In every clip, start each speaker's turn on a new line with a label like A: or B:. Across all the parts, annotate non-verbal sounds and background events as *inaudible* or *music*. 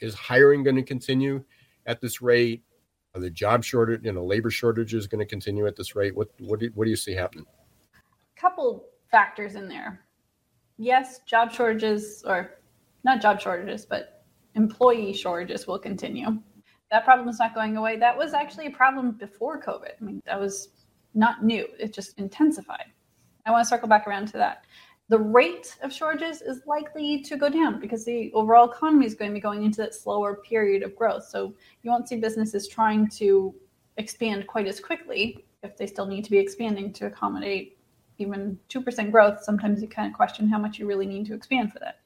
A: is hiring going to continue at this rate? Are the job shortage, you know, labor shortages going to continue at this rate? What what do, what do you see happening?
B: A couple factors in there. Yes, job shortages or not job shortages, but employee shortages will continue. That problem is not going away. That was actually a problem before COVID. I mean, that was not new. It just intensified. I want to circle back around to that. The rate of shortages is likely to go down because the overall economy is going to be going into that slower period of growth. So you won't see businesses trying to expand quite as quickly if they still need to be expanding to accommodate even 2% growth. Sometimes you kind of question how much you really need to expand for that.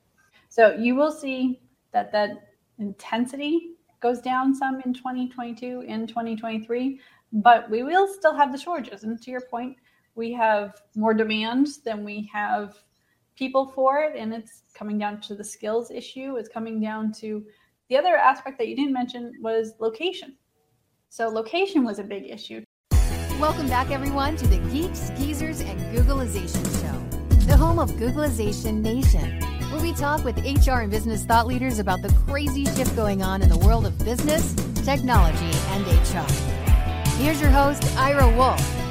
B: So you will see that that intensity goes down some in 2022 in 2023 but we will still have the shortages and to your point we have more demand than we have people for it and it's coming down to the skills issue. It's coming down to the other aspect that you didn't mention was location. So location was a big issue.
C: Welcome back everyone to the geeks geezers and googlization show the home of googlization nation where we talk with hr and business thought leaders about the crazy shift going on in the world of business technology and hr here's your host ira wolfe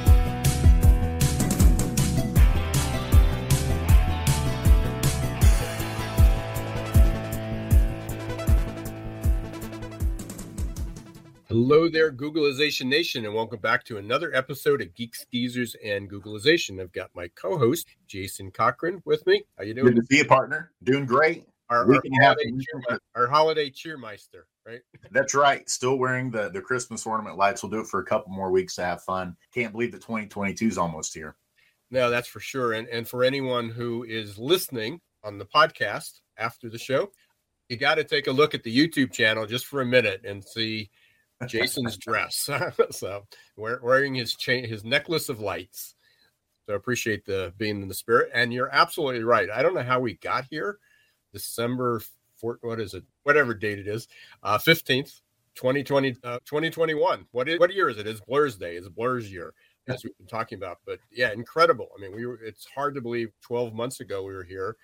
A: Hello there, Googlization Nation, and welcome back to another episode of Geeks Geezers and Googlization. I've got my co-host Jason Cochran with me. How are you doing?
D: Good to see you, partner. Doing great.
A: Our, our, holiday, cheer, our holiday cheermeister, right?
D: That's right. Still wearing the the Christmas ornament lights. We'll do it for a couple more weeks to have fun. Can't believe the 2022 is almost here.
A: No, that's for sure. And and for anyone who is listening on the podcast after the show, you got to take a look at the YouTube channel just for a minute and see Jason's dress. *laughs* so wearing his chain, his necklace of lights. So appreciate the being in the spirit. And you're absolutely right. I don't know how we got here. December four, what is it? Whatever date it is, uh, 15th, 2020, uh, 2021. What, is, what year is it? It's Blur's Day. It's Blur's year, as we've been talking about. But yeah, incredible. I mean, we were, it's hard to believe 12 months ago we were here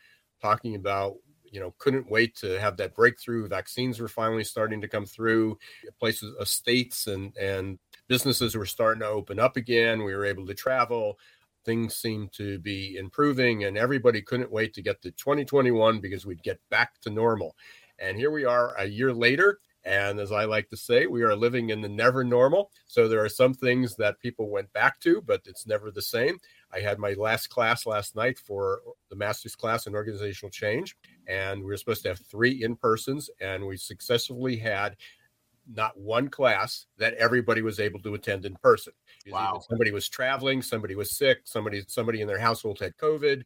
A: talking about you know couldn't wait to have that breakthrough. Vaccines were finally starting to come through. Places uh, states and and businesses were starting to open up again. We were able to travel. Things seemed to be improving and everybody couldn't wait to get to 2021 because we'd get back to normal. And here we are a year later and as I like to say, we are living in the never normal. So there are some things that people went back to, but it's never the same. I had my last class last night for the master's class in organizational change, and we were supposed to have three in persons, and we successfully had not one class that everybody was able to attend in person.
D: Wow.
A: Somebody was traveling, somebody was sick, somebody somebody in their household had COVID,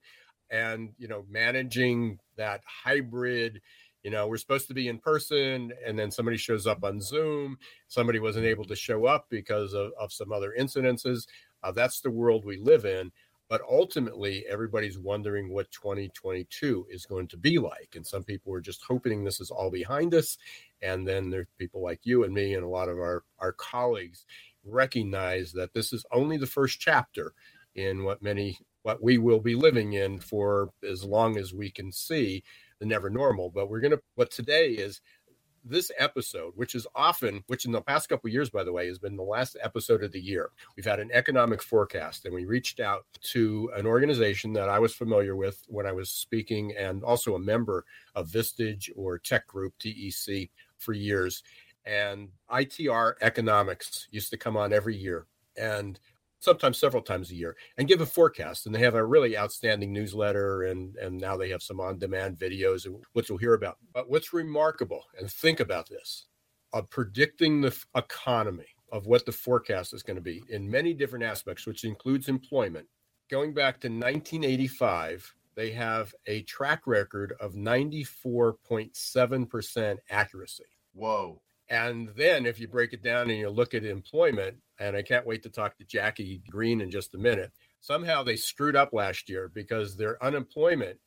A: and you know managing that hybrid you know we're supposed to be in person and then somebody shows up on zoom somebody wasn't able to show up because of, of some other incidences uh, that's the world we live in. But ultimately, everybody's wondering what 2022 is going to be like. And some people are just hoping this is all behind us. And then there's people like you and me and a lot of our, our colleagues recognize that this is only the first chapter in what many what we will be living in for as long as we can see the never normal but we're going to what today is this episode, which is often, which in the past couple years, by the way, has been the last episode of the year. We've had an economic forecast, and we reached out to an organization that I was familiar with when I was speaking, and also a member of Vistage or Tech Group TEC for years. And ITR Economics used to come on every year, and sometimes several times a year and give a forecast. And they have a really outstanding newsletter and and now they have some on demand videos which we'll hear about. But what's remarkable and think about this of predicting the economy of what the forecast is going to be in many different aspects which includes employment. Going back to 1985 they have a track record of 94.7% accuracy.
D: Whoa.
A: And then if you break it down and you look at employment, and I can't wait to talk to Jackie Green in just a minute, somehow they screwed up last year because their unemployment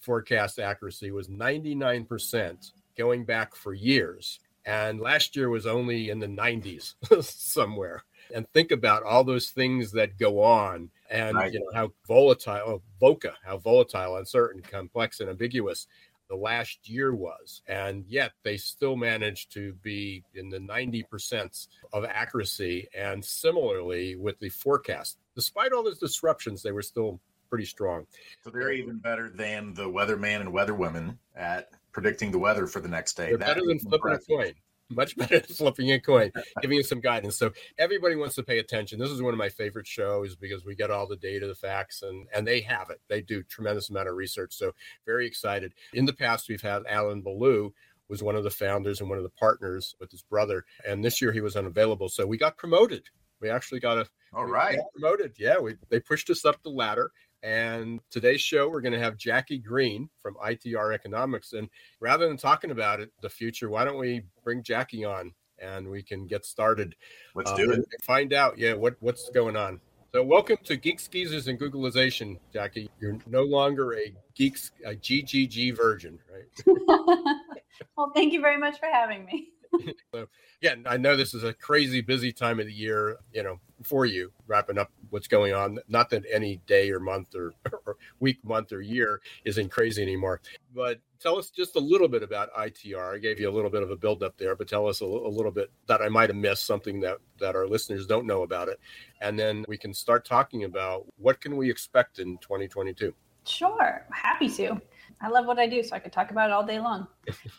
A: forecast accuracy was 99% going back for years. And last year was only in the 90s *laughs* somewhere. And think about all those things that go on and right. you know how volatile, oh, VUCA, how volatile, uncertain, complex, and ambiguous the last year was. And yet they still managed to be in the 90% of accuracy. And similarly with the forecast, despite all those disruptions, they were still pretty strong.
D: So they're even better than the weatherman and weatherwomen at predicting the weather for the next day.
A: They're better than flipping a coin much better than flipping a coin, giving you some guidance. So everybody wants to pay attention. This is one of my favorite shows because we get all the data, the facts, and and they have it. They do tremendous amount of research. So very excited. In the past, we've had Alan Beaulieu was one of the founders and one of the partners with his brother. And this year he was unavailable. So we got promoted. We actually got a
D: all right
A: promoted. Yeah, we they pushed us up the ladder and today's show, we're going to have Jackie Green from ITR Economics. And rather than talking about it, the future, why don't we bring Jackie on and we can get started?
D: Let's uh, do it.
A: Find out, yeah, what, what's going on. So, welcome to Geeks Geezers and Googlization, Jackie. You're no longer a Geeks, a GGG virgin, right? *laughs*
B: well, thank you very much for having me. *laughs*
A: so, yeah, I know this is a crazy busy time of the year, you know, for you, wrapping up what's going on. Not that any day or month or, *laughs* or week, month, or year isn't crazy anymore. But tell us just a little bit about ITR. I gave you a little bit of a build up there, but tell us a, a little bit that I might have missed something that that our listeners don't know about it, and then we can start talking about what can we expect in 2022.
B: Sure, happy to. I love what I do, so I could talk about it all day long.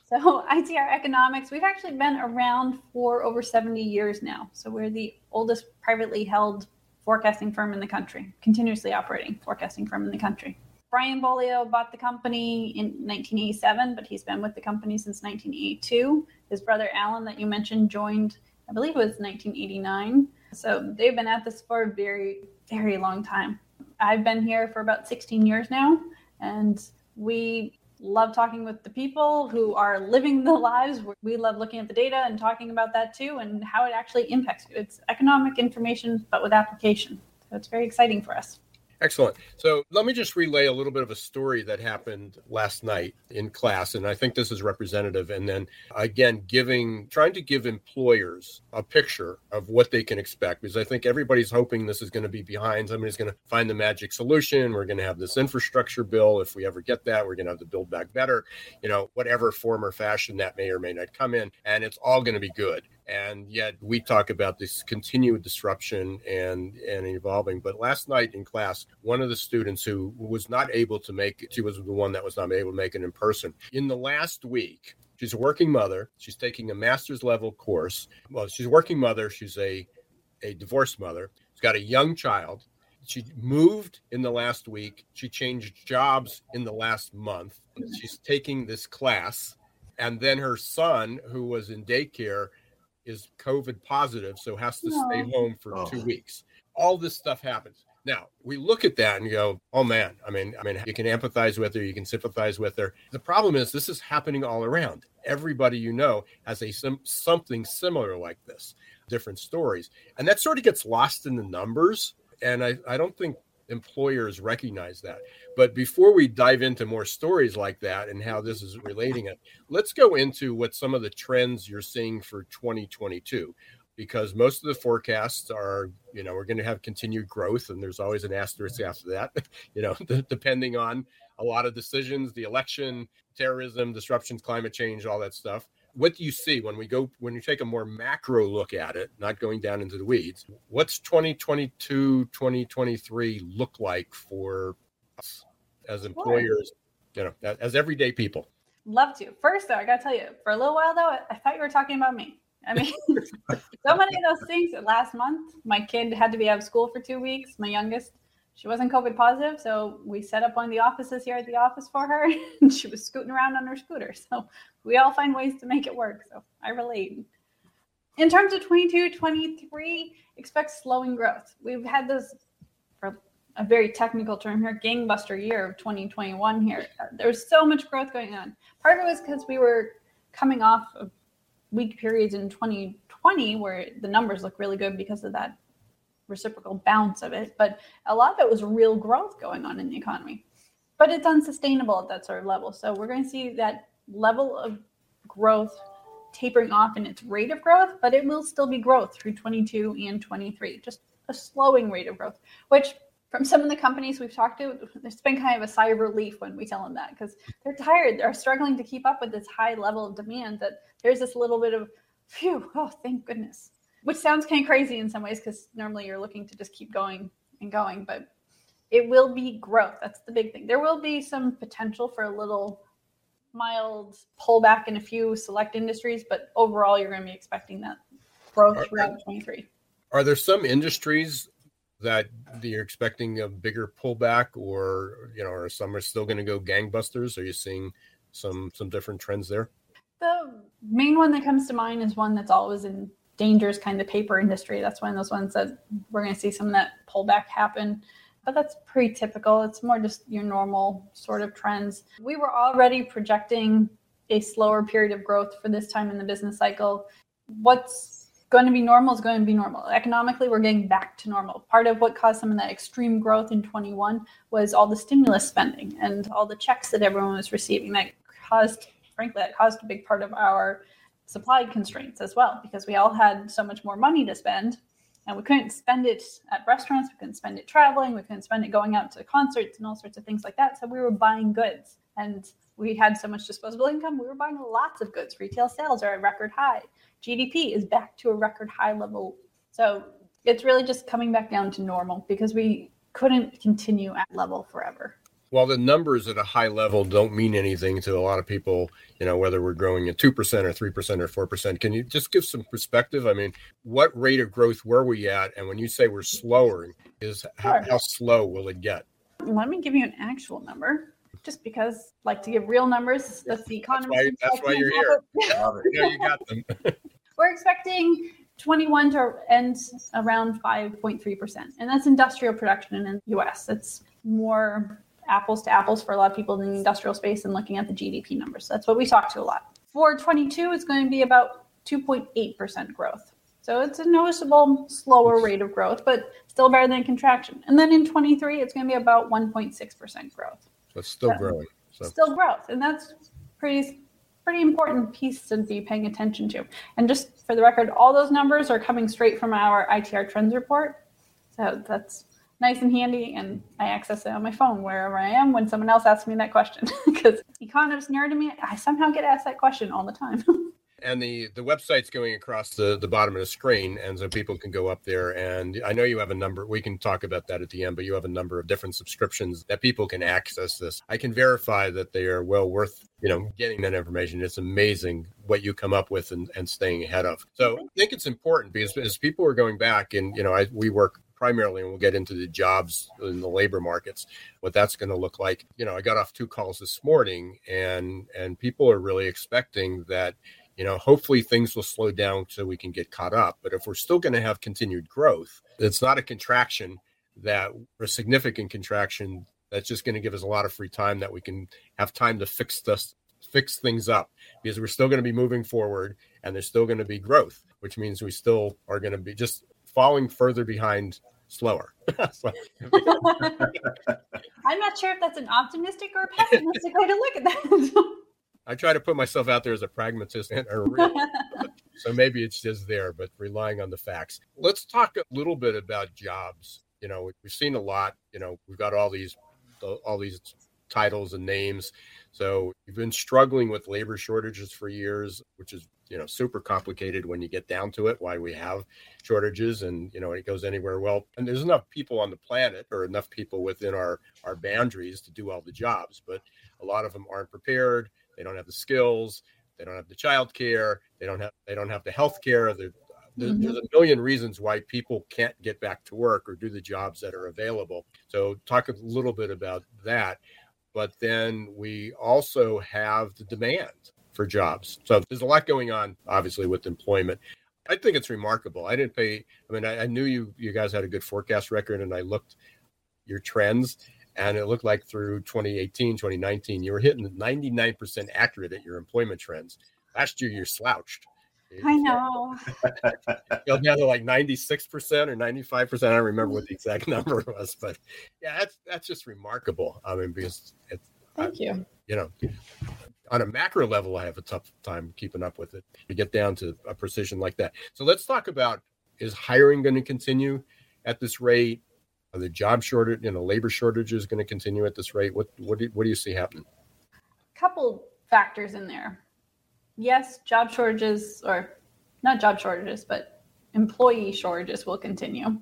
B: so, *laughs* ITR Economics, we've actually been around for over 70 years now. So, we're the oldest privately held forecasting firm in the country, continuously operating forecasting firm in the country. Brian Beaulieu bought the company in 1987, but he's been with the company since 1982. His brother Alan, that you mentioned, joined, I believe it was 1989. So they've been at this for a very, very long time. I've been here for about 16 years now, and we love talking with the people who are living the lives. We love looking at the data and talking about that too and how it actually impacts you. It's economic information, but with application. So it's very exciting for us.
A: Excellent. So let me just relay a little bit of a story that happened last night in class. And I think this is representative. And then again, giving, trying to give employers a picture of what they can expect, because I think everybody's hoping this is going to be behind. Somebody's going to find the magic solution. We're going to have this infrastructure bill. If we ever get that, we're going to have to build back better, you know, whatever form or fashion that may or may not come in. And it's all going to be good and yet we talk about this continued disruption and and evolving. But last night in class one of the students who was not able to make it she was the one that was not able to make it in person. In the last week she's a working mother. She's taking a master's level course. Well she's a working mother. She's a a divorced mother. She's got a young child. She moved in the last week. She changed jobs in the last month. She's taking this class. And then her son who was in daycare is COVID positive, so has to stay home for oh. two weeks. All this stuff happens. Now we look at that and go, "Oh man!" I mean, I mean, you can empathize with her, you can sympathize with her. The problem is, this is happening all around. Everybody you know has a sim- something similar like this, different stories, and that sort of gets lost in the numbers. And I, I don't think employers recognize that. But before we dive into more stories like that and how this is relating it, let's go into what some of the trends you're seeing for 2022 because most of the forecasts are, you know, we're going to have continued growth, and there's always an asterisk after that, *laughs* you know, *laughs* depending on a lot of decisions, the election, terrorism, disruptions, climate change, all that stuff what do you see when we go when you take a more macro look at it not going down into the weeds what's 2022 2023 look like for us as employers you know as everyday people?
B: Love to. First though i gotta tell you for a little while though i thought you were talking about me. I mean *laughs* so many of those things last month my kid had to be out of school for two weeks my youngest she wasn't COVID positive, so we set up one of the offices here at the office for her, *laughs* and she was scooting around on her scooter. So we all find ways to make it work. So I relate. In terms of 22, 23, expect slowing growth. We've had this, for a very technical term here, gangbuster year of 2021 here. There's so much growth going on. Part of it was because we were coming off of weak periods in 2020 where the numbers look really good because of that reciprocal bounce of it, but a lot of it was real growth going on in the economy. But it's unsustainable at that sort of level. So we're going to see that level of growth tapering off in its rate of growth, but it will still be growth through 22 and 23, just a slowing rate of growth, which from some of the companies we've talked to, it's been kind of a sigh of relief when we tell them that because they're tired. They're struggling to keep up with this high level of demand that there's this little bit of, phew, oh, thank goodness. Which sounds kind of crazy in some ways because normally you're looking to just keep going and going, but it will be growth. That's the big thing. There will be some potential for a little mild pullback in a few select industries, but overall, you're going to be expecting that growth throughout 23.
A: Are there some industries that you're expecting a bigger pullback, or you know, or some are still going to go gangbusters? Are you seeing some some different trends there?
B: The main one that comes to mind is one that's always in danger, is kind of paper industry. That's one of those ones that we're going to see some of that pullback happen but that's pretty typical. It's more just your normal sort of trends. We were already projecting a slower period of growth for this time in the business cycle. What's going to be normal is going to be normal. Economically, we're getting back to normal. Part of what caused some of that extreme growth in 21 was all the stimulus spending and all the checks that everyone was receiving that caused, frankly, that caused a big part of our supply constraints as well because we all had so much more money to spend and we couldn't spend it at restaurants, we couldn't spend it traveling, we couldn't spend it going out to concerts and all sorts of things like that. So we were buying goods and we had so much disposable income, we were buying lots of goods. Retail sales are at record high. GDP is back to a record high level. So it's really just coming back down to normal because we couldn't continue at level forever
A: while the numbers at a high level don't mean anything to a lot of people, you know, whether we're growing at 2% or 3% or 4%, can you just give some perspective? I mean, what rate of growth were we at? And when you say we're slower, is how, how slow will it get?
B: Let me give you an actual number. Just because I like to give real numbers. That's the economy.
A: That's why, that's why you're *laughs* here. *laughs* you, know, you got them. *laughs*
B: we're expecting 21 to end around 5.3%. And that's industrial production in the US. That's more apples to apples for a lot of people in the industrial space and looking at the GDP numbers. That's what we talk to a lot. For 22, it's going to be about 2.8% growth. So it's a noticeable slower rate of growth, but still better than contraction. And then in 23, it's going to be about 1.6% growth.
A: So it's still so growing.
B: So. Still growth. And that's pretty pretty important piece to be paying attention to. And just for the record, all those numbers are coming straight from our ITR trends report. So that's nice and handy and I access it on my phone wherever I am when someone else asks me that question. *laughs* Because economists near to me, I somehow get asked that question all the time. *laughs*
A: and the the website's going across the the bottom of the screen and so people can go up there and i know you have a number we can talk about that at the end but you have a number of different subscriptions that people can access this i can verify that they are well worth you know getting that information it's amazing what you come up with and, and staying ahead of so i think it's important because as people are going back and you know I, we work primarily, and we'll get into the jobs in the labor markets, what that's going to look like. You know, I got off two calls this morning, and and people are really expecting that. You know, hopefully things will slow down so we can get caught up. But if we're still going to have continued growth, it's not a contraction that a significant contraction that's just going to give us a lot of free time that we can have time to fix this fix things up because we're still going to be moving forward and there's still going to be growth which means we still are going to be just falling further behind slower. *laughs* *laughs*
B: I'm not sure if that's an optimistic or pessimistic way to look at that. *laughs*
A: I try to put myself out there as a pragmatist and a so maybe it's just there, but relying on the facts. Let's talk a little bit about jobs. You know, we've seen a lot. You know, we've got all these all these titles and names. So we've been struggling with labor shortages for years, which is you know super complicated when you get down to it why we have shortages and you know it goes anywhere. Well and there's enough people on the planet or enough people within our our boundaries to do all the jobs but a lot of them aren't prepared. They don't have the skills. They don't have the child care they don't have they don't have the health care there's, mm-hmm. there's a million reasons why people can't get back to work or do the jobs that are available. So talk a little bit about that. But then we also have the demand for jobs. So there's a lot going on, obviously, with employment. I think it's remarkable. I didn't pay. I mean, I, I knew you you guys had a good forecast record, and I looked your trends, and it looked like through 2018, 2019, you were hitting 99% accurate at your employment trends. Last year, you slouched.
B: I know. *laughs*
A: You'll down to like 96% or 95%. I don't remember what the exact *laughs* number was, but yeah, that's that's just remarkable. I mean, because
B: it's thank I, you.
A: You know, on a macro level, I have a tough time keeping up with it to get down to a precision like that. So let's talk about is hiring going to continue at this rate? Are the job shortage, you know, labor shortages going to continue at this rate? What what do, what do you see happening?
B: A couple factors in there. Yes, job shortages or not job shortages, but employee shortages will continue.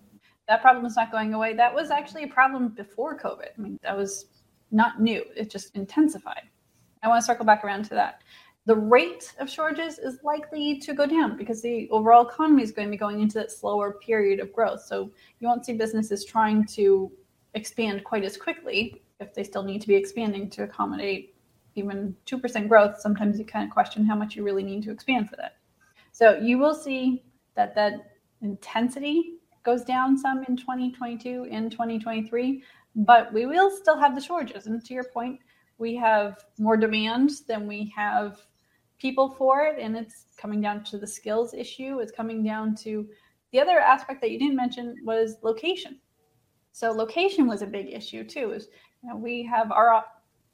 B: That problem is not going away. That was actually a problem before COVID. I mean, that was not new. It just intensified. I want to circle back around to that. The rate of shortages is likely to go down because the overall economy is going to be going into that slower period of growth. So you won't see businesses trying to expand quite as quickly if they still need to be expanding to accommodate even 2% growth. Sometimes you kind of question how much you really need to expand for that. So you will see that that intensity goes down some in 2022 and 2023, but we will still have the shortages. And to your point, we have more demand than we have people for it and it's coming down to the skills issue. It's coming down to the other aspect that you didn't mention was location. So location was a big issue too is you know we have our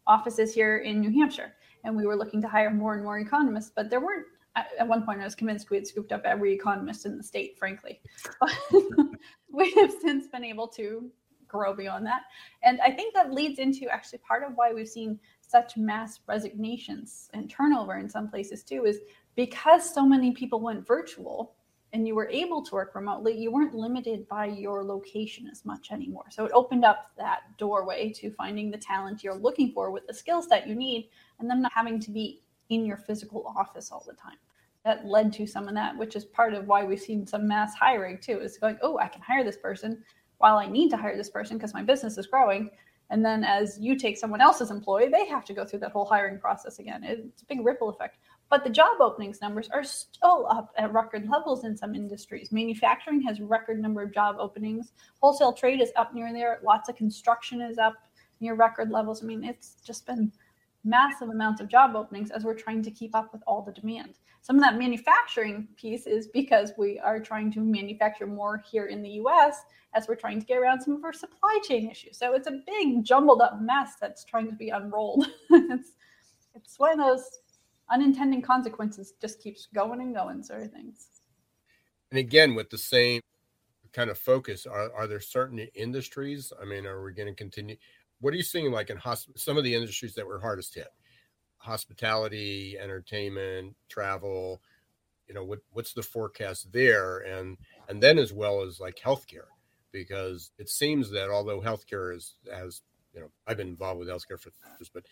B: offices here in new hampshire and we were looking to hire more and more economists but there weren't at one point i was convinced we had scooped up every economist in the state frankly. But *laughs* we have since been able to grow beyond that and i think that leads into actually part of why we've seen such mass resignations and turnover in some places too is because so many people went virtual and you were able to work remotely, you weren't limited by your location as much anymore. So it opened up that doorway to finding the talent you're looking for with the skills that you need and them not having to be in your physical office all the time. That led to some of that, which is part of why we've seen some mass hiring too, is going, oh, I can hire this person while I need to hire this person because my business is growing. And then as you take someone else's employee, they have to go through that whole hiring process again. It's a big ripple effect. But the job openings numbers are still up at record levels in some industries. Manufacturing has record number of job openings. Wholesale trade is up near there. Lots of construction is up near record levels. I mean, it's just been massive amounts of job openings as we're trying to keep up with all the demand. Some of that manufacturing piece is because we are trying to manufacture more here in the US as we're trying to get around some of our supply chain issues. So it's a big jumbled up mess that's trying to be unrolled. *laughs* it's it's one of those unintended consequences just keeps going and going sort of things.
A: And again, with the same kind of focus, are, are there certain industries? I mean, are we going to continue? What are you seeing like in hosp- some of the industries that were hardest hit? Hospitality, entertainment, travel. You know, what what's the forecast there, and and then as well as like healthcare, because it seems that although healthcare is has you know I've been involved with healthcare for years, but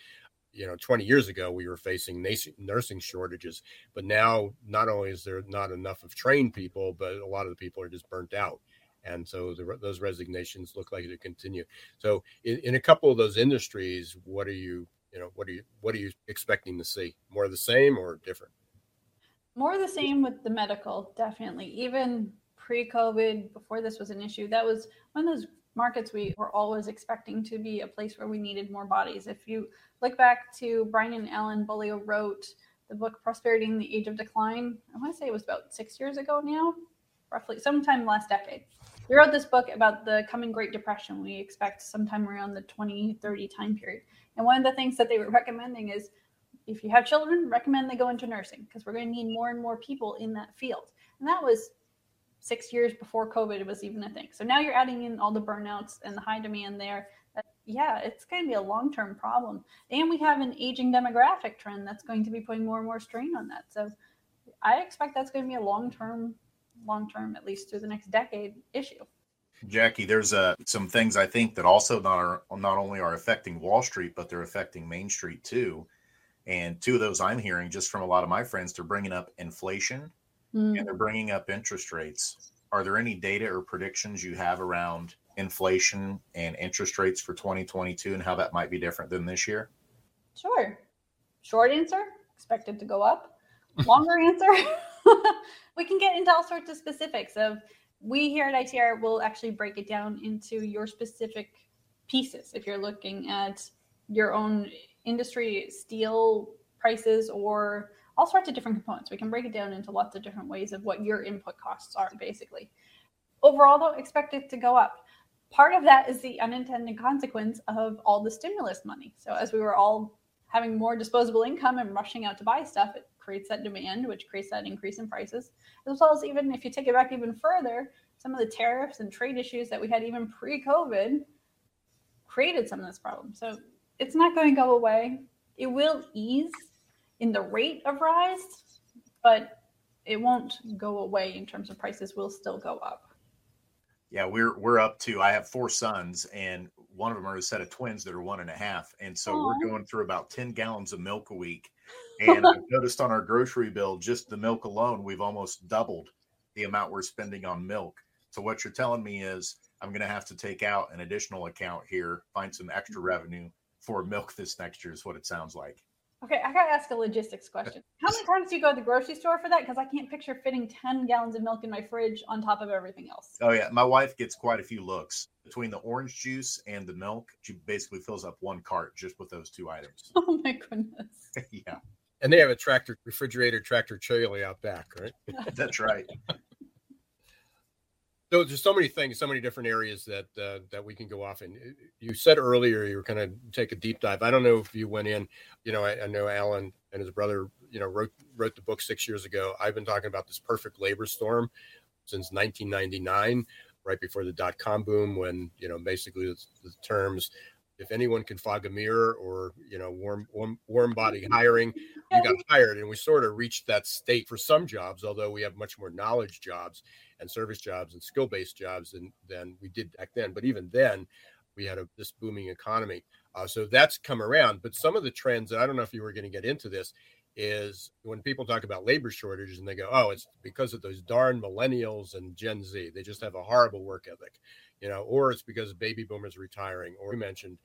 A: you know 20 years ago we were facing nursing shortages but now not only is there not enough of trained people but a lot of the people are just burnt out and so the, those resignations look like to continue. So in, in, a couple of those industries, what are you, you know, what are you, what are you expecting to see? More of the same or different?
B: More of the same with the medical, definitely. Even pre-COVID, before this was an issue, that was one of those markets we were always expecting to be a place where we needed more bodies. If you look back to Brian and Alan Beaulieu wrote the book Prosperity in the Age of Decline, I want to say it was about six years ago now, roughly sometime last decade. We wrote this book about the coming Great Depression. We expect sometime around the 2030 time period. And one of the things that they were recommending is if you have children, recommend they go into nursing because we're going to need more and more people in that field. And that was six years before COVID was even a thing. So now you're adding in all the burnouts and the high demand there. That, yeah, it's going to be a long term problem. And we have an aging demographic trend that's going to be putting more and more strain on that. So I expect that's going to be a long term long term, at least through the next decade, issue.
D: Jackie, there's uh, some things I think that also not, are, not only are affecting Wall Street, but they're affecting Main Street too. And two of those I'm hearing just from a lot of my friends, they're bringing up inflation mm. and they're bringing up interest rates. Are there any data or predictions you have around inflation and interest rates for 2022 and how that might be different than this year?
B: Sure. Short answer expected to go up. Longer *laughs* answer *laughs* we can get into all sorts of specifics of we here at ITR will actually break it down into your specific pieces. If you're looking at your own industry steel prices or all sorts of different components, we can break it down into lots of different ways of what your input costs are basically. Overall, though, expect it to go up. Part of that is the unintended consequence of all the stimulus money. So, as we were all having more disposable income and rushing out to buy stuff, it creates that demand, which creates that increase in prices, as well as even if you take it back even further, some of the tariffs and trade issues that we had even pre-COVID created some of this problem. So it's not going to go away. It will ease in the rate of rise, but it won't go away in terms of prices will still go up.
D: Yeah, we're we're up to. I have four sons, and one of them are a set of twins that are one and a half, and so Aww. we're going through about ten gallons of milk a week. And *laughs* I've noticed on our grocery bill, just the milk alone, we've almost doubled the amount we're spending on milk. So what you're telling me is I'm going to have to take out an additional account here, find some extra mm-hmm. revenue for milk this next year. Is what it sounds like.
B: Okay, I gotta ask a logistics question. *laughs* How many times do you go to the grocery store for that? Because I can't picture fitting 10 gallons of milk in my fridge on top of everything else.
D: Oh, yeah. My wife gets quite a few looks. Between the orange juice and the milk, she basically fills up one cart just with those two items. *laughs*
B: Oh, my goodness.
D: yeah.
A: And they have a tractor refrigerator tractor trailer out back, right? *laughs*
D: That's right.
A: So there's so many things, so many different areas that uh, that we can go off. And you said earlier you were going to take a deep dive. I don't know if you went in. You know, I, I, know Alan and his brother, you know, wrote wrote the book six years ago. I've been talking about this perfect labor storm since 1999, right before the dot com boom, when you know basically the, the terms if anyone can fog a mirror or you know warm warm, warm body hiring you got hired and we sort of reached that state for some jobs although we have much more knowledge jobs and service jobs and skill based jobs than than we did back then but even then we had a, this booming economy. Uh, so that's come around but some of the trends i don't know if you were going to get into this is when people talk about labor shortages and they go oh it's because of those darn millennials and gen z they just have a horrible work ethic you know, or it's because baby boomers retiring, or you mentioned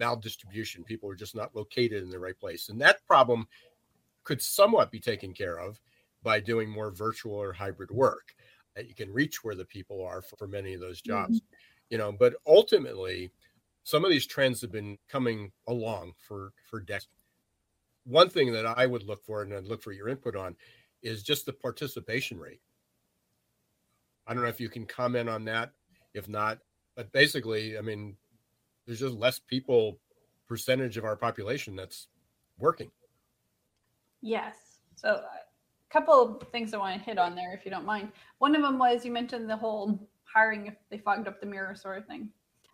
A: maldistribution. People are just not located in the right place. And that problem could somewhat be taken care of by doing more virtual or hybrid work. That you can reach where the people are for, for many of those jobs. Mm-hmm. You know, but ultimately, some of these trends have been coming along for for decades. One thing that I would look for and I'd look for your input on is just the participation rate. I don't know if you can comment on that if not. But basically, I mean, there's just less people percentage of our population that's working.
B: Yes. So a couple of things I want to hit on there, if you don't mind. One of them was you mentioned the whole hiring if they fogged up the mirror sort of thing.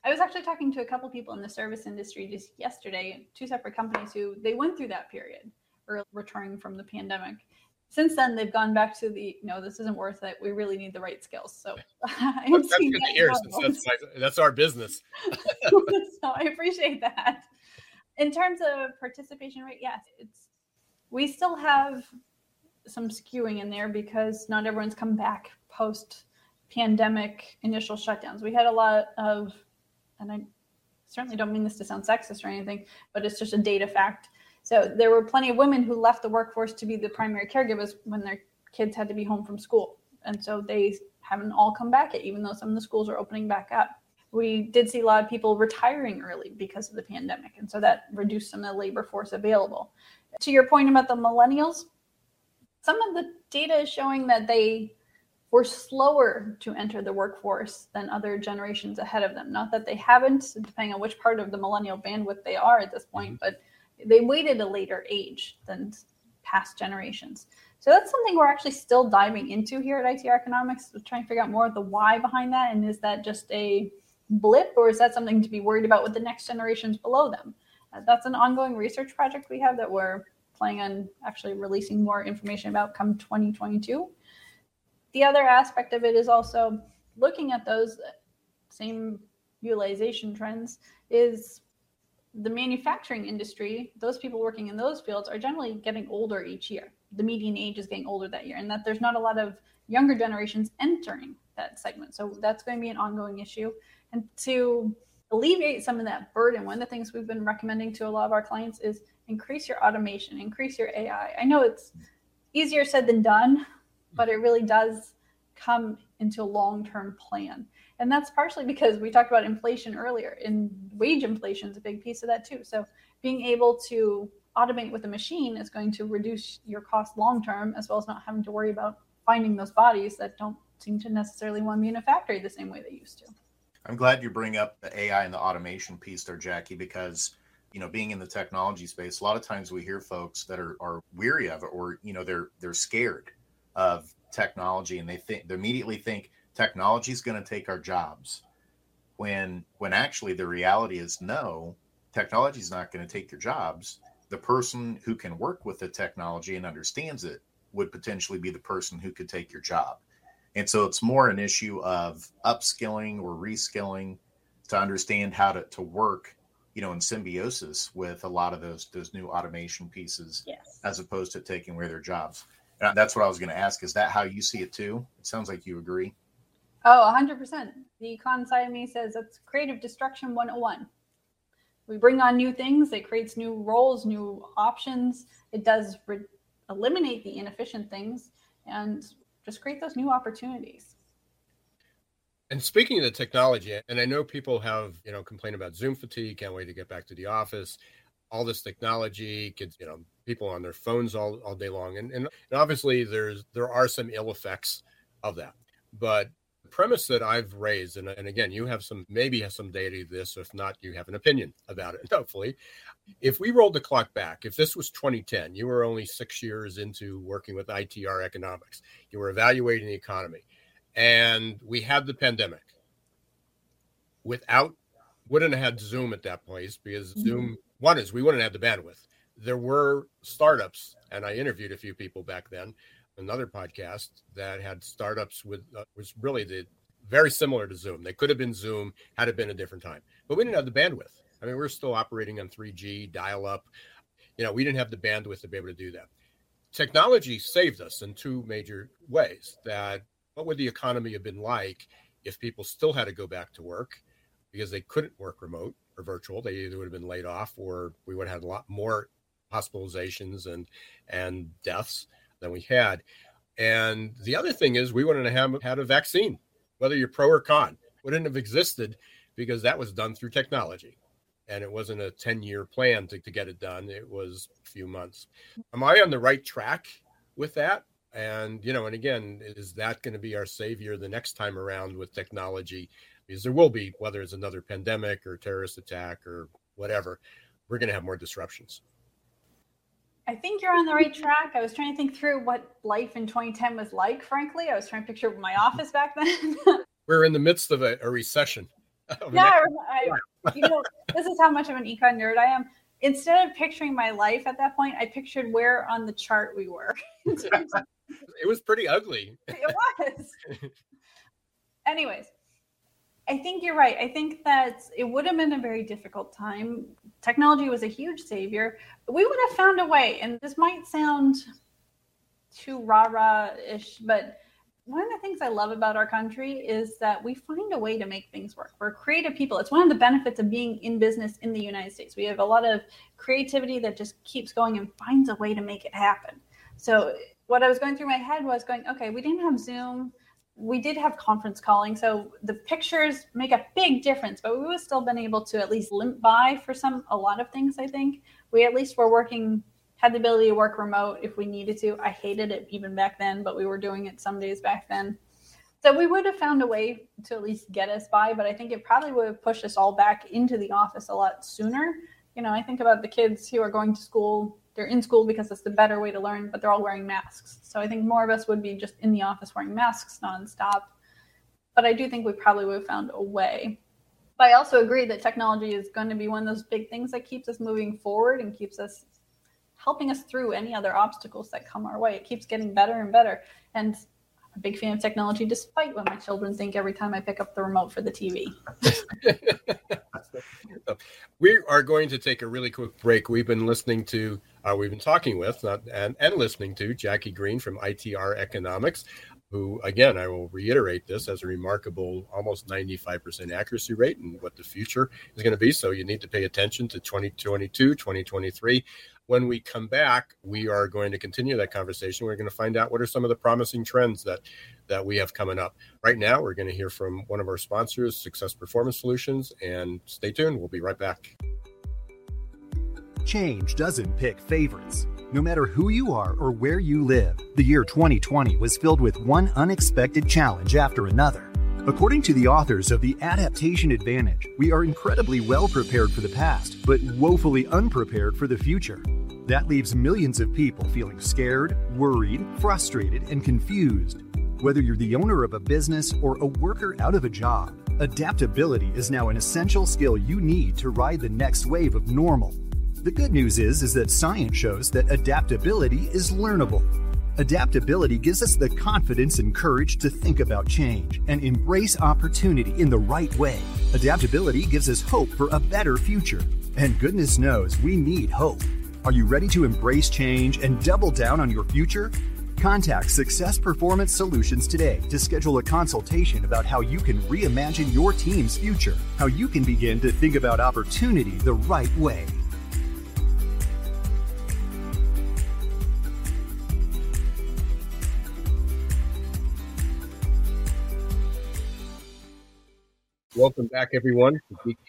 B: I was actually talking to a couple people in the service industry just yesterday, two separate companies who they went through that period or returning from the pandemic. Since then they've gone back to the no this isn't worth it. We really need the right skills. So *laughs*
A: that's good to hear that's, that's our business. *laughs* *laughs*
B: So i appreciate that. In terms of participation rate yes it's we still have some skewing in there because not everyone's come back post pandemic initial shutdowns. We had a lot of and i certainly don't mean this to sound sexist or anything but it's just a data fact so there were plenty of women who left the workforce to be the primary caregivers when their kids had to be home from school. And so they haven't all come back yet, even though some of the schools are opening back up. We did see a lot of people retiring early because of the pandemic. And so that reduced some of the labor force available. To your point about the millennials, some of the data is showing that they were slower to enter the workforce than other generations ahead of them. Not that they haven't, depending on which part of the millennial bandwidth they are at this point, mm-hmm. but they waited a later age than past generations. So that's something we're actually still diving into here at ITR Economics, trying to figure out more of the why behind that. And is that just a blip or is that something to be worried about with the next generations below them? Uh, that's an ongoing research project we have that we're planning on actually releasing more information about come 2022. The other aspect of it is also looking at those same utilization trends is the manufacturing industry, those people working in those fields are generally getting older each year. The median age is getting older that year, and that there's not a lot of younger generations entering that segment. So that's going to be an ongoing issue. And to alleviate some of that burden, one of the things we've been recommending to a lot of our clients is increase your automation, increase your AI. I know it's easier said than done, but it really does come into a long term plan. And that's partially because we talked about inflation earlier, and wage inflation is a big piece of that too. So being able to automate with a machine is going to reduce your cost long term, as well as not having to worry about finding those bodies that don't seem to necessarily want to be in a factory the same way they used to.
D: I'm glad you bring up the AI and the automation piece there, Jackie, because you know, being in the technology space, a lot of times we hear folks that are, are weary of it or, you know, they're they're scared of technology and they think they immediately think technology is going to take our jobs. When when actually the reality is no, technology is not going to take your jobs. The person who can work with the technology and understands it would potentially be the person who could take your job. And so it's more an issue of upskilling or reskilling to understand how to, to work, you know, in symbiosis with a lot of those those new automation pieces
B: Yes.
D: as opposed to taking away their jobs. And that's what I was going to ask. Is that how you see it too? It sounds like you agree.
B: Oh, 100%. The econ side of me says that's creative destruction 101. We bring on new things, it creates new roles, new options. It does re- eliminate the inefficient things and just create those new opportunities.
A: And speaking of the technology, and I know people have, you know, complained about Zoom fatigue, can't wait to get back to the office. All this technology, kids, you know, people on their phones all, all day long. And, and and obviously there's there are some ill effects of that. But the premise that I've raised, and, and again, you have some maybe have some data to this, if not, you have an opinion about it, *laughs* hopefully. If we rolled the clock back, if this was 2010, you were only six years into working with ITR economics, you were evaluating the economy and we had the pandemic without wouldn't have had zoom at that place because
B: Mhm.
A: zoom one is we wouldn't have the bandwidth. There were startups and i interviewed a few people back then another podcast that had startups with uh, was really the very similar to zoom. They could have been zoom had it been a different time but we didn't have the bandwidth. I mean we are still operating on 3g dial up. You know we didn't have the bandwidth to be able to do that. Technology saved us in two major ways that what would the economy have been like if people still had to go back to work because they couldn't work remote or virtual they either would have been laid off or we would have had a lot more hospitalizations and and deaths than we had. And the other thing is we wouldn't have had a vaccine whether you're pro or con. Wouldn't have existed because that was done through technology. And it wasn't a 10 year plan to, to get it done. It was a few months. Am i on the right track with that? And you know and again is that going to be our savior the next time around with technology because there will be whether it's another pandemic or terrorist attack or whatever we're going to have more disruptions
B: I think you're on the right track. I was trying to think through what life in 2010 was like, frankly. I was trying to picture my office back then. *laughs*
A: we're in the midst of a, a recession *laughs*
B: yeah, I, I, you know, this is how much of an econ nerd I am. Instead of picturing my life at that point, I pictured where on the chart we were. *laughs*
A: it was pretty ugly
B: it was. Anyways, I think you're right. I think that it would have been a very difficult time. Technology was a huge savior. We would have found a way, and this might sound too rah rah ish, but one of the things I love about our country is that we find a way to make things work. We're creative people. It's one of the benefits of being in business in the United States. We have a lot of creativity that just keeps going and finds a way to make it happen. So, what I was going through my head was going, okay, we didn't have Zoom. We did have conference calling. So, the pictures make a big difference, but we would still been able to at least limp by for some, a lot of things, I think. We at least were working had the ability to work remote if we needed to. I hated it even back then, but we were doing it some days back then. So we would have found a way to at least get us by, but I think it probably would have pushed us all back into the office a lot sooner. You know, I think about the kids who are going to school, they're in school because it's the better way to learn, but they're all wearing masks. So I think more of us would be just in the office wearing masks nonstop. But I do think we probably would have found a way. But I also agree that technology is going to be one of those big things that keeps us moving forward and keeps us helping us through any other obstacles that come our way. It keeps getting better and better. And a big fan of technology, despite what my children think every time I pick up the remote for the TV. *laughs*
A: we are going to take a really quick break. We've been listening to, uh, we've been talking with not, and, and listening to Jackie Green from ITR Economics, who, again, I will reiterate this as a remarkable almost 95% accuracy rate and what the future is going to be. So you need to pay attention to 2022, 2023 when we come back, we are going to continue that conversation. We're going to find out what are some of the promising trends that that we have coming up. Right now, we're going to hear from one of our sponsors, Success Performance Solutions, and stay tuned. We'll be right back.
E: Change doesn't pick favorites. No matter who you are or where you live, the year 2020 was filled with one unexpected challenge after another. According to the authors of The Adaptation Advantage, we are incredibly well prepared for the past, but woefully unprepared for the future. That leaves millions of people feeling scared, worried, frustrated, and confused. Whether you're the owner of a business or a worker out of a job, adaptability is now an essential skill you need to ride the next wave of normal. The good news is is that science shows that adaptability is learnable. Adaptability gives us the confidence and courage to think about change and embrace opportunity in the right way. Adaptability gives us hope for a better future. And goodness knows we need hope. Are you ready to embrace change and double down on your future? Contact Success Performance Solutions today to schedule a consultation about how you can reimagine your team's future, how you can begin to think about opportunity the right way.
A: Welcome back, everyone,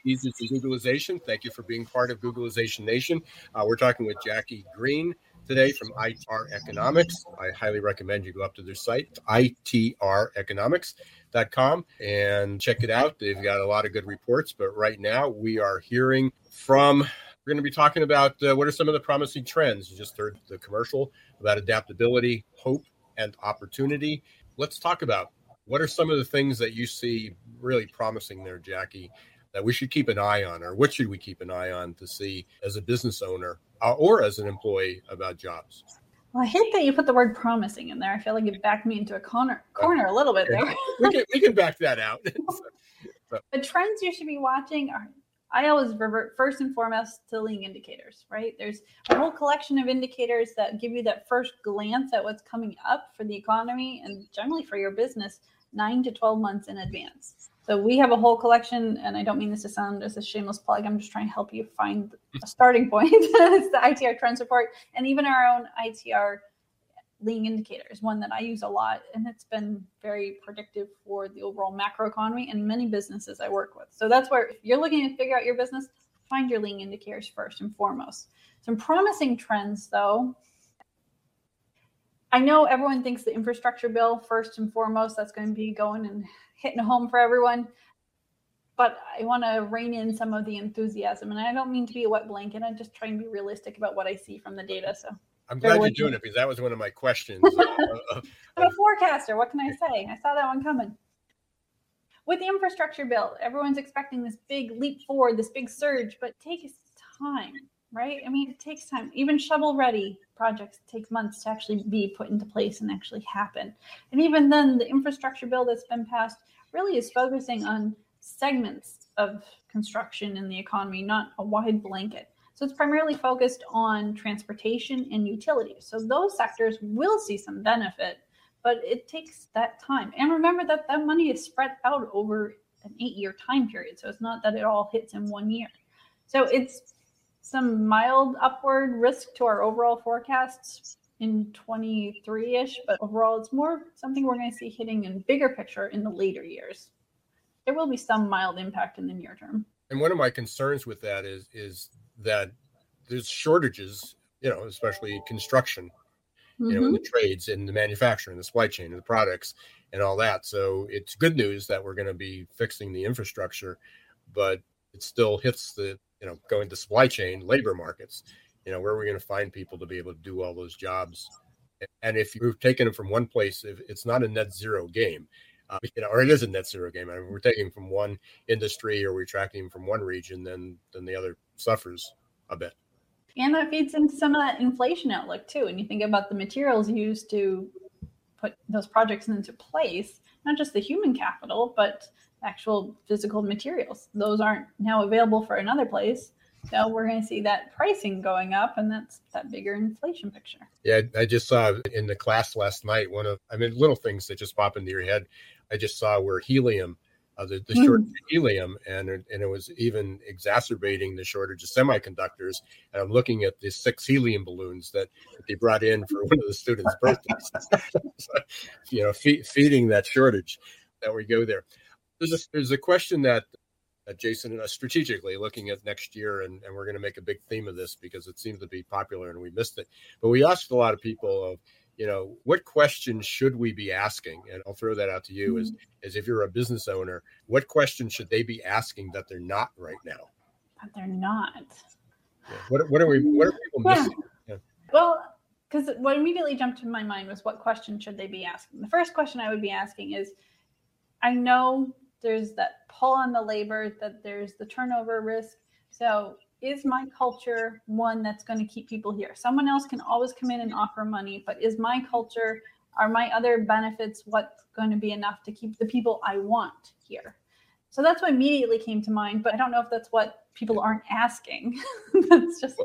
A: Teasers to Googlization. Thank you for being part of Googlization Nation. Uh, we're talking with Jackie Green today from ITR Economics. I highly recommend you go up to their site, itreconomics.com, and check it out. They've got a lot of good reports, but right now we are hearing from we're going to be talking about uh, what are some of the promising trends. You just heard the commercial about adaptability, hope, and opportunity. Let's talk about what are some of the things that you see really promising there, Jackie, that we should keep an eye on, or what should we keep an eye on to see as a business owner uh, or as an employee about jobs?
B: Well, I hate that you put the word promising in there. I feel like it backed me into a corner corner a little bit there.
A: we, can, we can back that out. *laughs*
B: the trends you should be watching are I always revert first and foremost to leading indicators, right? There's a whole collection of indicators that give you that first glance at what's coming up for the economy and generally for your business nine to 12 months in advance. So we have a whole collection, and I don't mean this to sound as a shameless plug. I'm just trying to help you find a starting point. *laughs* it's the ITR trends report, and even our own ITR leading indicators, one that I use a lot, and it's been very predictive for the overall macro economy and many businesses I work with. So that's where if you're looking to figure out your business, find your leading indicators first and foremost. Some promising trends, though, I know everyone thinks the infrastructure bill, first and foremost, that's going to be going and hitting home for everyone. But I want to rein in some of the enthusiasm. And I don't mean to be a wet blanket. I'm just trying to be realistic about what I see from the data. So
A: I'm glad you're doing it because that was one of my questions. *laughs* *laughs*
B: I'm a forecaster. What can I say? I saw that one coming. With the infrastructure bill, everyone's expecting this big leap forward, this big surge, but take time right? I mean, it takes time. Even shovel ready projects take months to actually be put into place and actually happen. And even then, the infrastructure bill that's been passed really is focusing on segments of construction in the economy, not a wide blanket. So it's primarily focused on transportation and utilities. So those sectors will see some benefit, but it takes that time. And remember that that money is spread out over an eight year time period. So it's not that it all hits in one year. So it's some mild upward risk to our overall forecasts in 23 ish, but overall, it's more something we're going to see hitting in bigger picture in the later years. There will be some mild impact in the near term.
A: And one of my concerns with that is is that there's shortages, you know, especially construction, you mm-hmm. know, in the mm-hmm. trades, in the manufacturing, the supply chain, and the products, and all that. So it's good news that we're going to be fixing the infrastructure, but it still hits the you know going to supply chain labor markets you know where are we going to find people to be able to do all those jobs? And if you've taken them from one place if it's not a net zero game uh, *laughs* you know or it is a net zero game. I mean, we're taking from one industry or we're tracking from one region then then the other suffers a bit.
B: And that feeds into some of that inflation outlook too. And you think about the materials used to put those projects into place not just the human capital but actual physical materials. Those aren't now available for another place. So we're going to see that pricing going up, and that's that bigger inflation picture.
A: Yeah, I just saw in the class last night one of, I mean, little things that just pop into your head. I just saw where helium, uh, the, the shortage mm. of helium, and and it was even exacerbating the shortage of semiconductors. And I'm looking at the six helium balloons that, that they brought in for one of the students' birthdays. *laughs* so, you know, fe- feeding that shortage that we go there there's a, there's a question that uh, Jason, uh, strategically looking at next year, and, and we're going to make a big theme of this because it seems to be popular and we missed it. But we asked a lot of people of, you know, what questions should we be asking? And I'll throw that out to you mm-hmm. as, as if you're a business owner, what questions should they be asking that they're not right now?
B: That they're not.
A: Yeah. What, what are we, what are people missing?
B: Yeah. Well, because what immediately jumped to my mind was what question should they be asking? The first question I would be asking is I know there's that pull on the labor, that there's the turnover risk. So is my culture one that's going to keep people here? Someone else can always come in and offer money, but is my culture, are my other benefits what's going to be enough to keep the people I want here? So that's what immediately came to mind, but I don't know if that's what people aren't asking. *laughs* that's just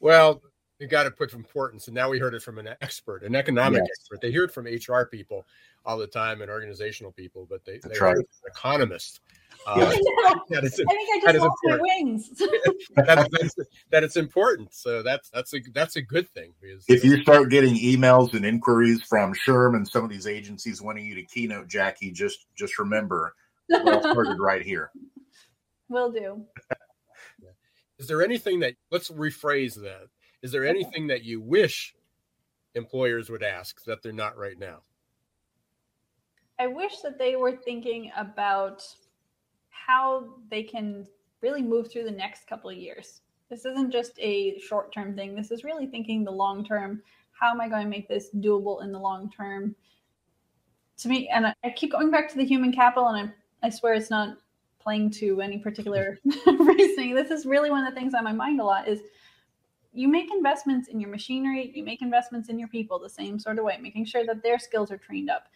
A: well, you got to put importance. And now we heard it from an expert, an economic yes. expert. They hear it from HR people all the time and organizational people, but they, they right. an economist.
B: Uh, *laughs* I, that is, I think I just lost my wings. *laughs*
A: that, that's, that it's important. So that's that's a that's a good thing.
D: Because, if you start getting emails and inquiries from SHRM and some of these agencies wanting you to keynote Jackie, just just remember, well started right here. *laughs*
B: Will do.
A: Is there anything that let's rephrase that? Is there anything that you wish employers would ask that they're not right now?
B: I wish that they were thinking about how they can really move through the next couple of years. This isn't just a short term thing. This is really thinking the long term. How am I going to make this doable in the long term? To me, and I keep going back to the human capital, and I, I swear it's not playing to any particular *laughs* reasoning. This is really one of the things on my mind a lot is you make investments in your machinery, you make investments in your people the same sort of way, making sure that their skills are trained up.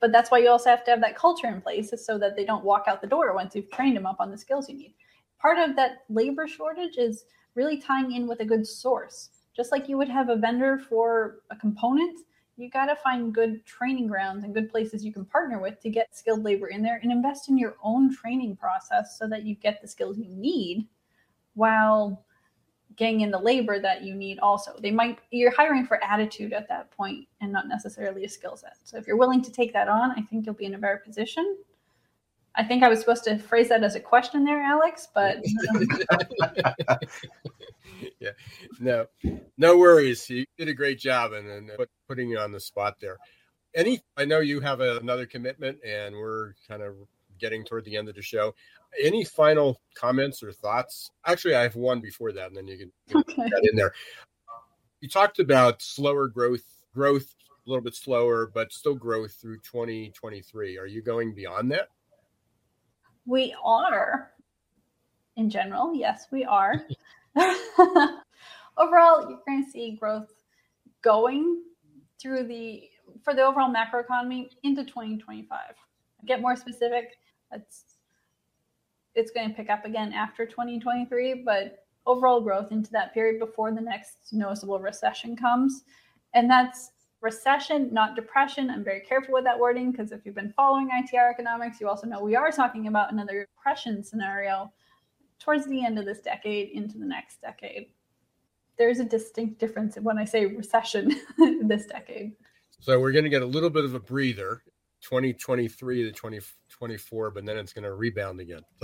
B: But that's why you also have to have that culture in place so that they don't walk out the door once you've trained them up on the skills you need. Part of that labor shortage is really tying in with a good source. Just like you would have a vendor for a component, you got to find good training grounds and good places you can partner with to get skilled labor in there and invest in your own training process so that you get the skills you need while getting in the labor that you need also. They might you're hiring for attitude at that point and not necessarily a skill set. So if you're willing to take that on i think you'll be in a better position. I think i was supposed to phrase that as a question there alex but *laughs*
A: yeah. No no worries. You did a great job and, and put, putting you on the spot there. Any i know you have a, another commitment and we're kind of getting toward the end of the show any final comments or thoughts? Actually, I have one before that, and then you can *laughs* okay. that in there. You talked about slower growth, growth a little bit slower, but still growth through 2023. Are you going beyond that?
B: We are. In general, yes, we are. *laughs* *laughs* overall, you're going to see growth going through the for the overall macroeconomy into 2025. Get more specific. That's it's going to pick up again after 2023, but overall growth into that period before the next noticeable recession comes. And that's recession, not depression. I'm very careful with that wording because if you've been following ITR economics, you also know we are talking about another depression scenario towards the end of this decade into the next decade. There's a distinct difference when I say recession *laughs* this decade.
A: So we're going to get a little bit of a breather 2023 to 2024, but then it's going to rebound again. *laughs*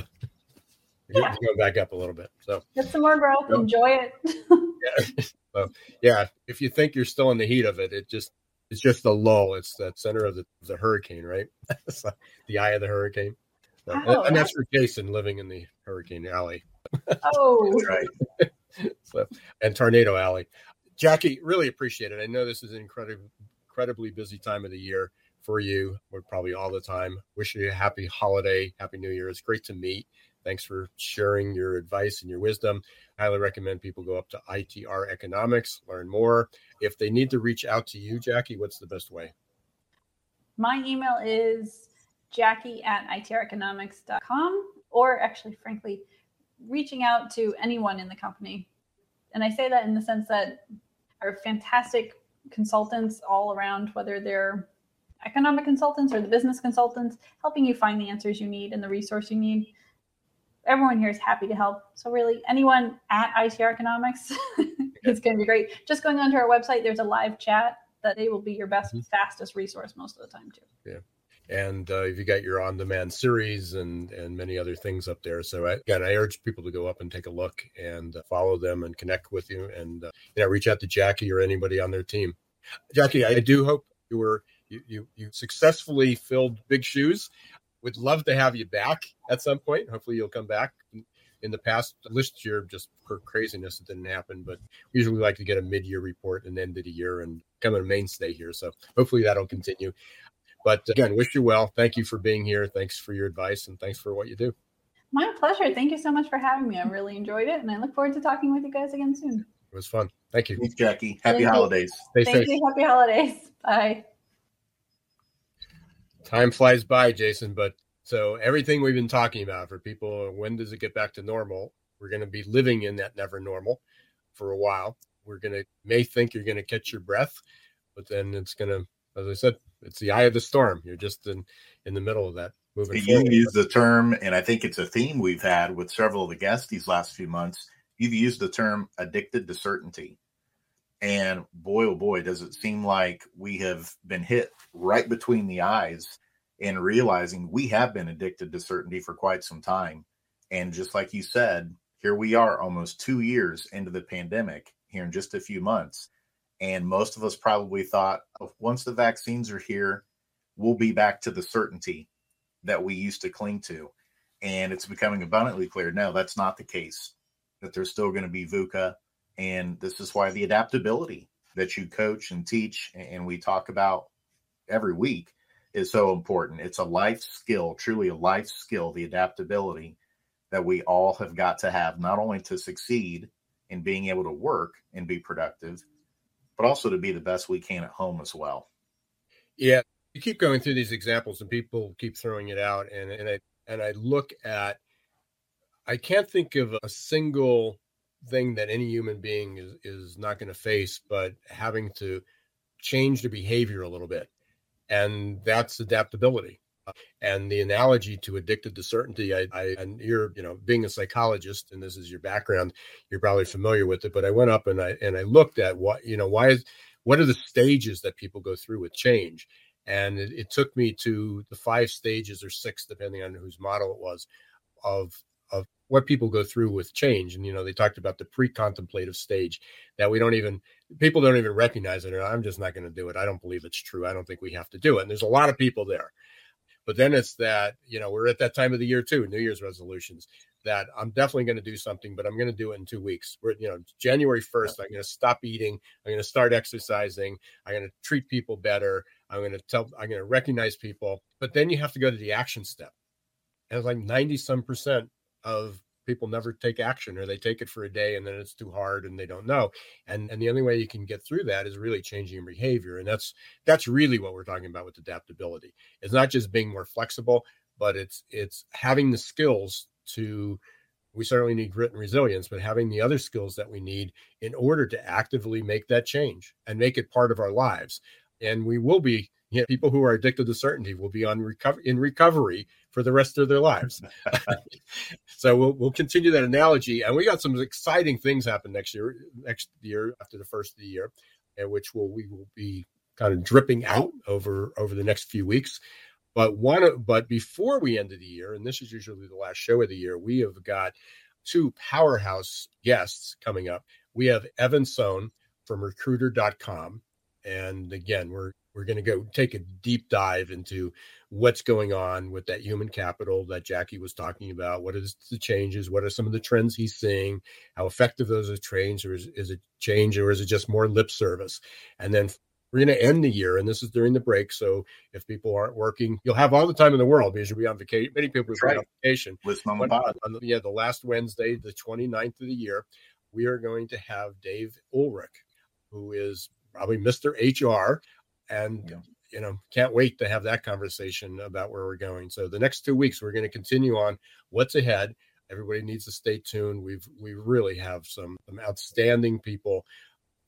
A: yeah. go back up a little bit. So
B: get some more growth. Enjoy it. *laughs*
A: yeah. So yeah, if you think you're still in the heat of it, it just it's just the lull. It's that center of the, the hurricane, right? *laughs* the eye of the hurricane. So, oh, and, and that's for Jason living in the hurricane alley.
B: Oh,
A: right. so and tornado alley. Jackie, really appreciate it. I know this is an incredibly incredibly busy time of the year for you. We're probably all the time. Wish you a happy holiday, happy new year. It's great to meet. Thanks for sharing your advice and your wisdom. Highly recommend people go up to ITR Economics, learn more. If they need to reach out to you, Jackie, what's the best way?
B: My email is jackie at itreconomics.com, or actually, frankly, reaching out to anyone in the company. And I say that in the sense that our fantastic consultants all around, whether they're economic consultants or the business consultants, helping you find the answers you need and the resource you need. Everyone here is happy to help. So really, anyone at ITR Economics is going to be great. Just going onto our website, there's a live chat that they will be your best, mm-hmm. fastest resource most of the time too.
A: Yeah and uh, if you got your on-demand series and and many other things up there. So I, again, I urge people to go up and take a look and uh, follow them and connect with you, and uh, you know reach out to Jackie or anybody on their team. Jackie, I do hope you were you, you you successfully filled big shoes. Would love to have you back at some point. Hopefully, you'll come back. In the past, last year, just for craziness, it didn't happen. But we usually like to get a mid-year report and end of the year and come a mainstay here. So hopefully that'll continue. But again, wish you well. Thank you for being here. Thanks for your advice and thanks for what you do.
B: My pleasure. Thank you so much for having me. I really enjoyed it, and I look forward to talking with you guys again soon.
A: It was fun. Thank you.
D: Thanks, Jackie. Happy
B: Thank you.
D: holidays.
A: Stay
B: Thank
A: safe.
B: you. Happy holidays. Bye.
A: Time flies by, Jason. But so everything we've been talking about for people, when does it get back to normal? We're going to be living in that never normal for a while. We're going to may think you're going to catch your breath, but then it's going to, as I said, it's the eye of the storm. You're just in in the middle of that moving
D: You
A: forward.
D: use the term, and I think it's a theme we've had with several of the guests these last few months. You've used the term addicted to certainty. And boy, oh boy, does it seem like we have been hit right between the eyes in realizing we have been addicted to certainty for quite some time. And just like you said, here we are almost two years into the pandemic here in just a few months. And most of us probably thought "Oh, once the vaccines are here, we'll be back to the certainty that we used to cling to. And it's becoming abundantly clear no, that's not the case, that there's still going to be VUCA. And this is why the adaptability that you coach and teach and we talk about every week is so important. It's a life skill, truly a life skill, the adaptability that we all have got to have, not only to succeed in being able to work and be productive, but also to be the best we can at home as well.
A: Yeah, you keep going through these examples, and people keep throwing it out, and and I and I look at, I can't think of a single thing that any human being is is not going to face, but having to change their behavior a little bit, and that's adaptability. And the analogy to addicted to certainty, I, I and you're you know being a psychologist, and this is your background, you're probably familiar with it. But I went up and I and I looked at what you know why is what are the stages that people go through with change and it, it, took me to the five stages or six depending on whose model it was of what people go through with change and you know they talked about the pre-contemplative stage that we don't even people don't even recognize it or i'm just not going to do it. I don't believe it's true. I don't think we have to do it and there's a lot of people there. But then it's that you know we're at that time of the year too new year's resolutions that i'm definitely going to do something but i'm going to do it in two weeks. We're you know january 1st i'm going to stop eating i'm going to start exercising i'm going to treat people better i'm going to tell i'm going to recognize people but then you have to go to the action step. And it's like 90 some percent of people never take action or they take it for a day and then it's too hard and they don't know. And and the only way you can get through that is really changing behavior. And that's that's really what we're talking about with adaptability. It's not just being more flexible but it's it's having the skills to we certainly need grit and resilience but having the other skills that we need in order to actively make that change and make it part of our lives. And we will be you know, people who are addicted to certainty will be on recover in recovery for the rest of their lives. *laughs* so we'll we'll continue that analogy, and we got some exciting things happen next year. Next year, after the first of the year, and which will we will be kind of dripping out over over the next few weeks. But one, but before we end of the year, and this is usually the last show of the year, we have got two powerhouse guests coming up. We have Evan Sohn from Recruiter.com, and again, we're we're going to go take a deep dive into what's going on with that human capital that Jackie was talking about. What is the changes? What are some of the trends he's seeing? How effective those are change, or is, is it change, or is it just more lip service? And then we're going to end the year, and this is during the break. So if people aren't working, you'll have all the time in the world because you'll be on vacation. Many people will be
D: right.
A: on vacation.
D: Listen on the
A: But
D: pod.
A: on the, yeah, the last Wednesday, the 29th of the year, we are going to have Dave Ulrich, who is probably Mr. HR. And
D: Yeah.
A: you know, can't wait to have that conversation about where we're going. So the next two weeks, we're going to continue on what's ahead. Everybody needs to stay tuned. We've we really have some, some outstanding people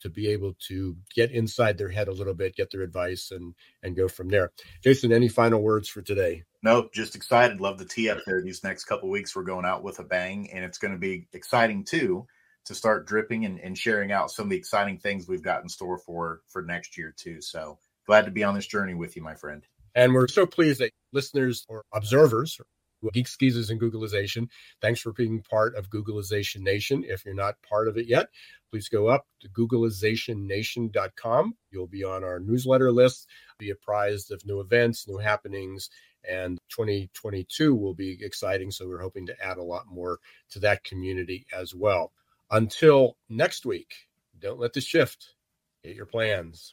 A: to be able to get inside their head a little bit, get their advice, and and go from there. Jason, any final words for today?
D: No, just excited. Love the tee up there. These next couple weeks, we're going out with a bang, and it's going to be exciting too to start dripping and, and sharing out some of the exciting things we've got in store for for next year too. So glad to be on this journey with you, my friend.
A: And we're so pleased that listeners or observers, Geeks Geezers and Googlization, thanks for being part of Googlization Nation. If you're not part of it yet, please go up to googlizationnation.com. You'll be on our newsletter list, be apprised of new events, new happenings, and 2022 will be exciting. So we're hoping to add a lot more to that community as well. Until next week, don't let this shift hit your plans.